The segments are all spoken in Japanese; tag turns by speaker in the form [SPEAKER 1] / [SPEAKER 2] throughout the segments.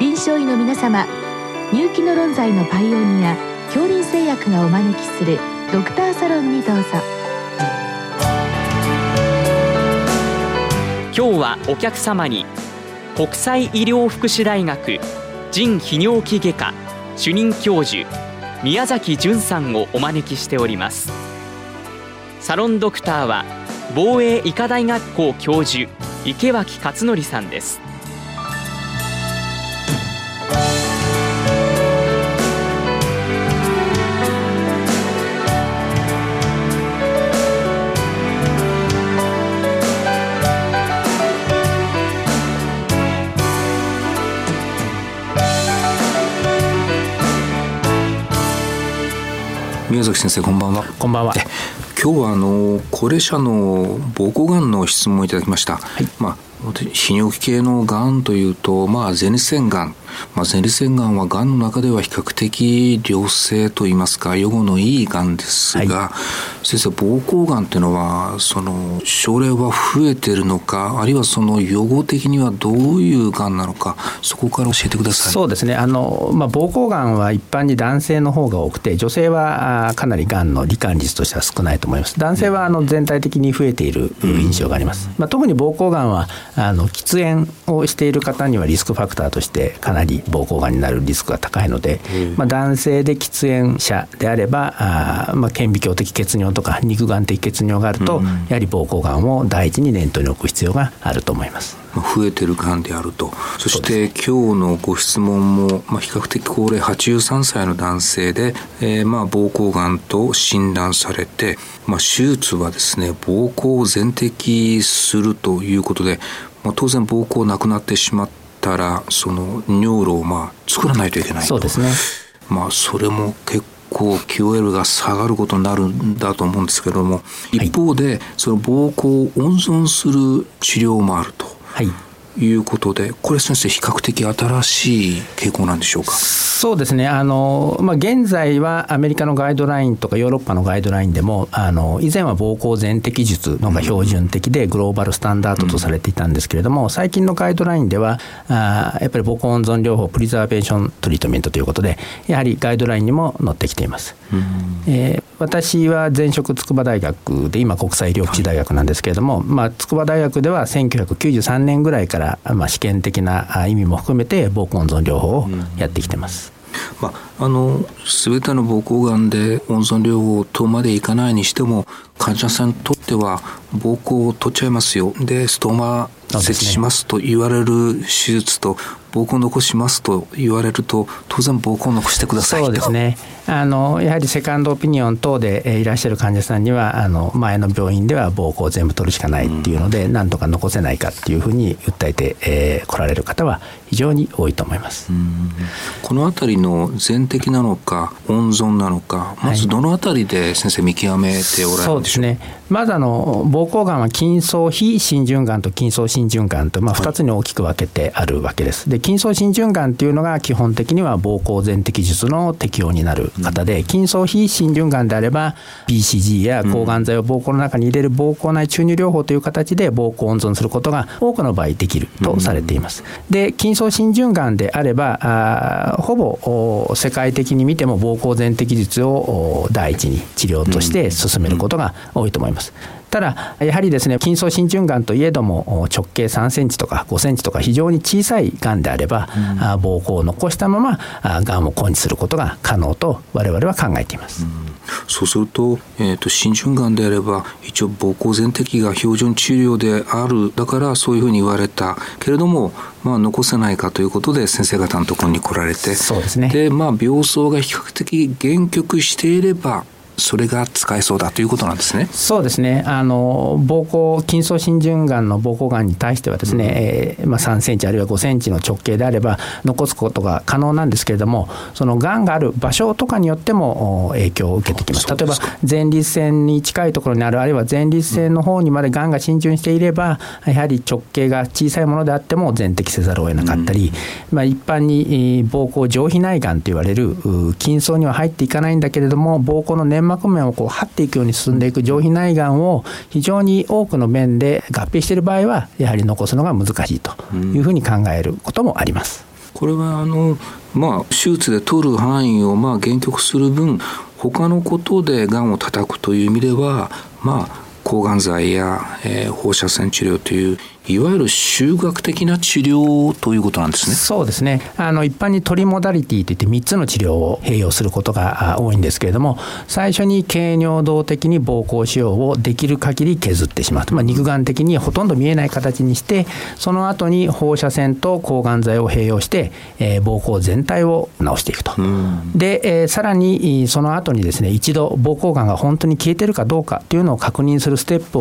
[SPEAKER 1] 臨床医の皆様入気の論剤のパイオニア恐林製薬がお招きするドクターサロンにどうぞ。
[SPEAKER 2] 今日はお客様に国際医療福祉大学腎泌尿器外科主任教授宮崎淳さんをお招きしております。サロンドクターは防衛医科大学校教授池脇勝則さんです。
[SPEAKER 3] 宮崎先生こんばんは。
[SPEAKER 4] こんばんは。
[SPEAKER 3] 今日はあの高齢者の膀胱がんの質問をいただきました、はい、まあ泌尿器系のがんというと、まあ、前立腺がん、まあ、前立腺がんはがんの中では比較的良性といいますか予後のいいがんですが、はい、先生膀胱がんっていうのはその症例は増えてるのかあるいはその予後的にはどういうがんなのかそこから教えてください。
[SPEAKER 4] そうですね。あの、まあ、膀胱がんは一般に男性の方が多くて女性はかなりがんの罹患率としては少ないと思います。男性はあの全体的に増えている印象があります、まあ、特に膀胱がんはあの喫煙をしている方にはリスクファクターとしてかなり膀胱がんになるリスクが高いので、まあ、男性で喫煙者であればあ、まあ、顕微鏡的血尿とか肉眼的血尿があると、やはり膀胱がんを第一に念頭に置く必要があると思います。
[SPEAKER 3] 増えてるがんであると。そして今日のご質問も、まあ、比較的高齢83歳の男性で、えー、まあ膀胱がんと診断されて、まあ、手術はですね膀胱を全摘するということで、まあ、当然膀胱なくなってしまったらその尿路をまあ作らないといけない
[SPEAKER 4] そうですね。
[SPEAKER 3] まあそれも結構 QOL が下がることになるんだと思うんですけども一方でその膀胱を温存する治療もあると。はいいうことで、これ先生、比較的新しい傾向なんでしょうか？
[SPEAKER 4] そうですね、あのまあ、現在はアメリカのガイドラインとかヨーロッパのガイドラインでも、あの以前は膀胱全摘術のが標準的で、グローバルスタンダードとされていたんですけれども、最近のガイドラインでは、あやっぱり膀胱温存療法、プリザーベーショントリートメントということで、やはりガイドラインにも載ってきています。えー、私は前職筑波大学で、今、国際医療福祉大学なんですけれども、まあ、筑波大学では1993年ぐらいから、からまあ、試験的な意味も含めて、膀胱温存療法をやってきてます。
[SPEAKER 3] まあ、あの全ての膀胱がんで温存療法とまでいかないにしても患者さんにとっては膀胱を取っちゃいますよでストーマ設置しますと言われる手術と膀胱残しますと言われると当然膀胱残してください
[SPEAKER 4] そうですね。あのやはりセカンドオピニオン等でいらっしゃる患者さんにはあの前の病院では膀胱を全部取るしかないっていうので、うん、なんとか残せないかっていうふうに訴えて、えー、来られる方は非常に多いと思います、
[SPEAKER 3] この辺りの全摘なのか温存なのかまずどの辺りで先生見極めておられるんでしょう？か、はい、そうですね。
[SPEAKER 4] まずあの膀胱がんは筋層非浸潤がんと筋層浸潤がんと、まあ、2つに大きく分けてあるわけです。で筋層浸潤がんっていうのが基本的には膀胱全摘術の適用になる方で、筋層非浸潤がんであれば BCG や抗がん剤を膀胱の中に入れる膀胱内注入療法という形で膀胱を温存することが多くの場合できるとされています。で筋層浸潤がんであればあほぼ世界的に見ても膀胱全摘術を第一に治療として進めることが多いと思います。ますただやはりですね筋層浸潤がんといえども直径3センチとか5センチとか非常に小さいがんであれば、うん、膀胱を残したままがんを根治することが可能と我々は考えています。うん、
[SPEAKER 3] そうすると、えーと、浸潤がんであれば一応膀胱全摘が標準治療である。だからそういうふうに言われた。けれども、まあ、残せないかということで先生方のところに来られて。
[SPEAKER 4] そうですね。
[SPEAKER 3] で、まあ、病巣が比較的限局していればそれが使えそうだということなんですね。
[SPEAKER 4] そうですね。あの膀胱筋層浸潤がんの膀胱がんに対してはですね、うん、えー、まあ3センチあるいは5センチの直径であれば残すことが可能なんですけれども、そのがんがある場所とかによっても影響を受けてきます。例えば前立腺に近いところにあるあるいは前立腺の方にまでがんが浸潤していれば、やはり直径が小さいものであっても全摘せざるを得なかったり、うん、まあ一般に膀胱上皮内がんと言われる筋層には入っていかないんだけれども膀胱の粘膜面をこう張っていくように進んでいく上皮内がんを非常に多くの面で合併している場合はやはり残すのが難しいというふうに考えることもあります。
[SPEAKER 3] これはあの、まあ、手術で取る範囲をまあ限局する分他のことでがんを叩くという意味ではまあ抗がん剤や、えー、放射線治療といういわゆる修学的な治療ということなんですね。
[SPEAKER 4] そうですね。あの一般にトリモダリティといって3つの治療を併用することが多いんですけれども、最初に軽尿道的に膀胱腫瘍をできる限り削ってしまう。まあ、肉眼的にほとんど見えない形にして、その後に放射線と抗がん剤を併用して、えー、膀胱全体を治していくと。で、えー、さらにその後にですね、一度膀胱がんが本当に消えてるかどうかというのを確認するステップ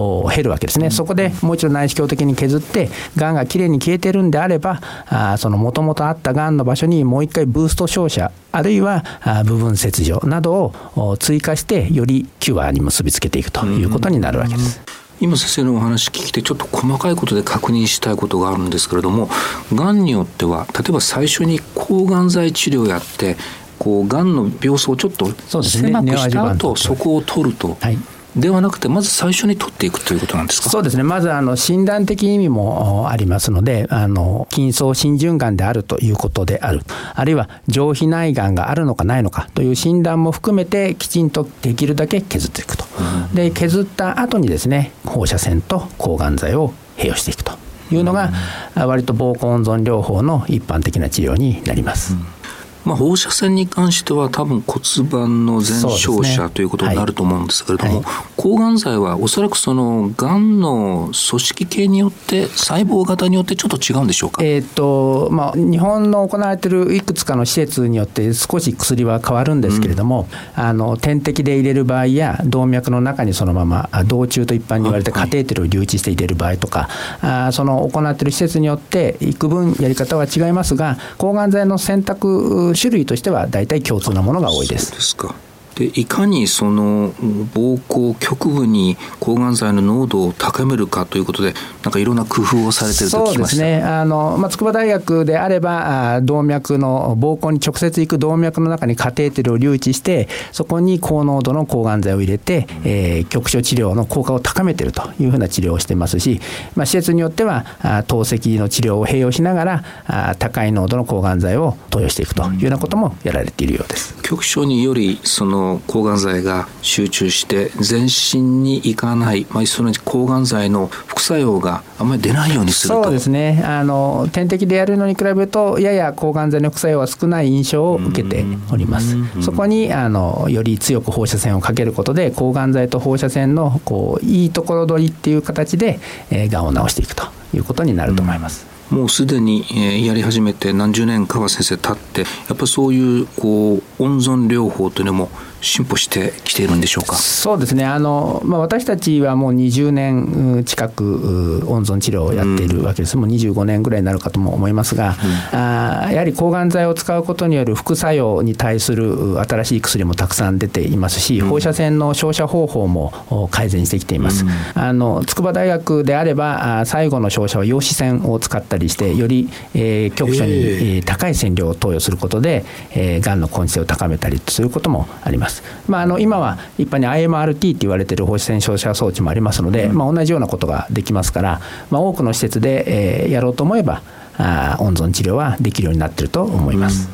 [SPEAKER 4] を経るわけですね。そこでもう一度内視鏡的に削ってがんがきれいに消えてるんであればあそのもともとあったがんの場所にもう一回ブースト照射あるいは部分切除などを追加してよりキュアに結びつけていくということになるわけです。
[SPEAKER 3] 今先生のお話聞いてちょっと細かいことで確認したいことがあるんですけれどもがんによっては例えば最初に抗がん剤治療をやってこうがんの病巣をちょっと狭くした後そこを取ると。はいではなくて、まず最初に取っていくということなんですか？
[SPEAKER 4] そうですね、まずあの診断的意味もありますので、あの筋層浸潤がんであるということである、あるいは上皮内がんがあるのかないのかという診断も含めて、きちんとできるだけ削っていくと、うん、で削った後にですね、放射線と抗がん剤を併用していくというのが、割と膀胱温存療法の一般的な治療になります。うん
[SPEAKER 3] まあ、放射線に関しては多分骨盤の全焼者、ということになると思うんですけれども、はい。はい、抗がん剤はおそらくそのがんの組織系によって細胞型によってちょっと違うんでしょうか、
[SPEAKER 4] えーとまあ、日本の行われているいくつかの施設によって少し薬は変わるんですけれども、うん、あの点滴で入れる場合や動脈の中にそのまま動中と一般に言われてカテーテルを留置して入れる場合とか、はい、あその行っている施設によって幾分やり方は違いますが抗がん剤の選択種類としては大体共通なものが多いです。
[SPEAKER 3] ですかでいかにその膀胱局部に抗がん剤の濃度を高めるかということでなんかいろんな工夫をされてると聞きましたそうですねあの、
[SPEAKER 4] まあ、筑波大学であれば動脈の膀胱に直接行く動脈の中にカテーテルを留置してそこに高濃度の抗がん剤を入れて、えー、局所治療の効果を高めているというふうな治療をしてますし、まあ、施設によっては透析の治療を併用しながらあ高い濃度の抗がん剤を投与していくというようなこともやられているようです。
[SPEAKER 3] 局所によりその抗がん剤が集中して全身にいかない、まあ、その抗がん剤の副作用があまり出ないようにする
[SPEAKER 4] と。そうですね。あの点滴でやるのに比べるとやや抗がん剤の副作用は少ない印象を受けております。そこにあのより強く放射線をかけることで抗がん剤と放射線のこういいところ取りっていう形で、えー、がんを治していくということになると思います。
[SPEAKER 3] もうすでに、えやり始めて何十年かは先生経ってやっぱそういうこう温存療法というのも進歩してきているんでしょうか？
[SPEAKER 4] そうですね。あの、まあ、私たちはもう20年近く温存治療をやっているわけです、うん、もう25年ぐらいになるかとも思いますが、うん、あやはり抗がん剤を使うことによる副作用に対する新しい薬もたくさん出ていますし、うん、放射線の照射方法も改善してきています、あの筑波大学であれば最後の照射は陽子線を使ったりしてより、えー、局所に、えー、高い線量を投与することで、えー、がんの根治性を高めたりすることもあります。。まあ、あの今は一般に IMRT って言われてる放射線照射装置もありますので、まあ、同じようなことができますから、まあ、多くの施設で、えー、やろうと思えばあ温存治療はできるようになってると思います。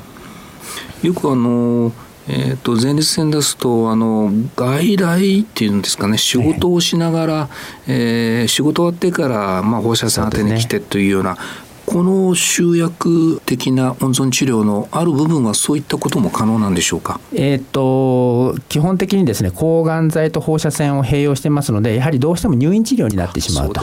[SPEAKER 3] よくあのえーと、前立腺ですとあの外来っていうんですかね仕事をしながら、えー、仕事終わってから、まあ、放射線当てに来てというようなこの集約的な温存治療のある部分はそういったことも可能なんでしょうか、
[SPEAKER 4] えーと、基本的にですね抗がん剤と放射線を併用してますのでやはりどうしても入院治療になってしまうと。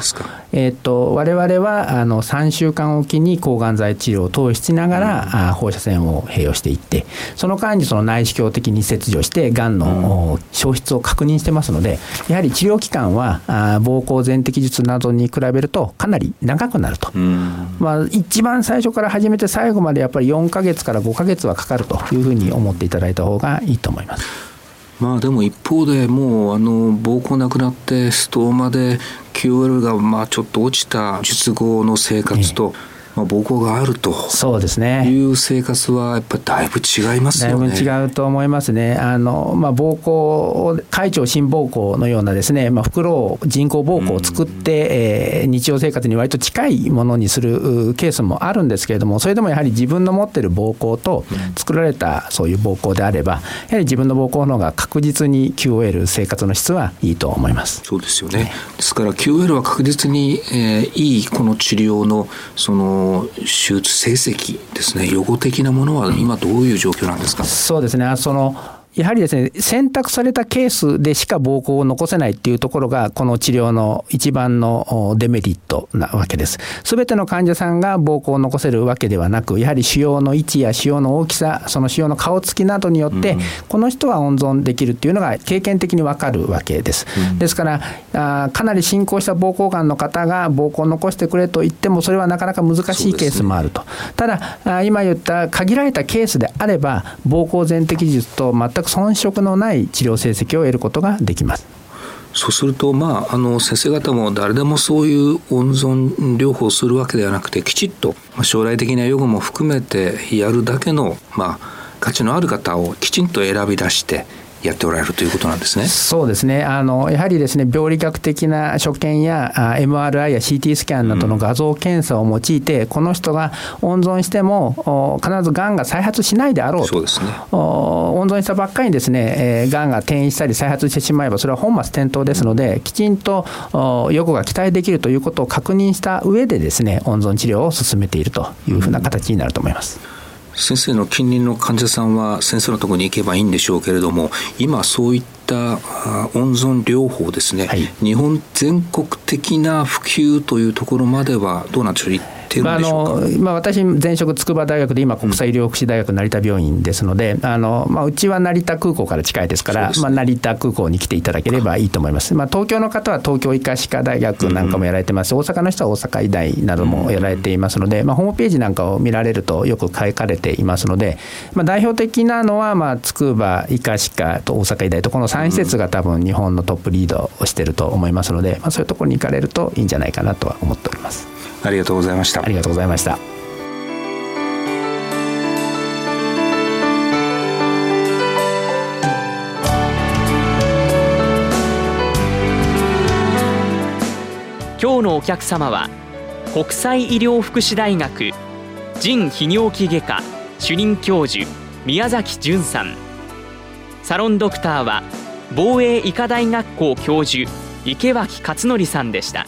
[SPEAKER 4] えーと、我々はあの3週間おきに抗がん剤治療を投与しながら、うん、放射線を併用していってその間にその内視鏡的に切除してがんの消失を確認してますのでやはり治療期間はあ膀胱全摘術などに比べるとかなり長くなると。うん。まあ一番最初から始めて最後までやっぱり4か月から5か月はかかるというふうに思っていただいた方がいいと思います。
[SPEAKER 3] まあでも一方でもうあの膀胱なくなってストーマで QL がまあちょっと落ちた術後の生活と、まあ、膀胱があると
[SPEAKER 4] そうですね
[SPEAKER 3] いう生活はやっぱりだいぶ違いますよね。
[SPEAKER 4] だいぶ違うと思いますね。あのまあ、膀胱海腸心膀胱のようなですね、まあ、袋を人工膀胱を作って、うん、えー、日常生活に割と近いものにするケースもあるんですけれどもそれでもやはり自分の持っている膀胱と作られたそういう膀胱であればやはり自分の膀胱の方が確実に QOL 生活の質はいいと思います。
[SPEAKER 3] そうですよね。ですから QOL は確実に、えー、いいこの治療のその手術成績ですね。予後的なものは今どういう状況なんですか？
[SPEAKER 4] そうですね。そのやはりですね、選択されたケースでしか膀胱を残せないっていうところが、この治療の一番のデメリットなわけです。すべての患者さんが膀胱を残せるわけではなく、やはり腫瘍の位置や腫瘍の大きさ、その腫瘍の顔つきなどによって、この人は温存できるっていうのが経験的にわかるわけです。ですからあ、かなり進行した膀胱がんの方が膀胱を残してくれと言っても、それはなかなか難しいケースもあると。ただ、今言った限られたケースであれば、膀胱全摘術と全くく遜色のない治療成績を得ることができます。
[SPEAKER 3] そうすると、まあ、あの先生方も誰でもそういう温存療法をするわけではなくてきちっと将来的な予後も含めてやるだけの、まあ、価値のある方をきちんと選び出してやっておられるということなんですね。
[SPEAKER 4] そうですね。あのやはりですね病理学的な所見や MRI や CT スキャンなどの画像検査を用いて、うん、この人が温存しても必ずがんが再発しないであろうと。そうね。温存したばっかりにですね、がんが転移したり再発してしまえばそれは本末転倒ですので、きちんと予後が期待できるということを確認した上でですね温存治療を進めているというふうな形になると思います。
[SPEAKER 3] うん先生の近隣の患者さんは先生のところに行けばいいんでしょうけれども今そういった温存療法ですね、はい、日本全国的な普及というところまではどうなんでしょう？てるんでしょうあ、あのまあ、
[SPEAKER 4] 私、前職、筑波大学で、今、国際医療福祉大学成田病院ですので、あのまあ、うちは成田空港から近いですから、ね、まあ、成田空港に来ていただければいいと思います。まあ、東京の方は東京医科歯科大学なんかもやられてます、うん、大阪の人は大阪医大などもやられていますので、まあ、ホームページなんかを見られるとよく書かれていますので、まあ、代表的なのは、まあ、筑波医科歯科と大阪医大と、この3施設が多分日本のトップリードをしていると思いますので、まあ、そういうところに行かれるといいんじゃないかなとは思っております。
[SPEAKER 3] ありがとうございました。
[SPEAKER 4] ありがとうございました。
[SPEAKER 2] 今日のお客様は国際医療福祉大学腎泌尿器外科主任教授宮崎淳さん。サロンドクターは防衛医科大学校教授池脇勝則さんでした。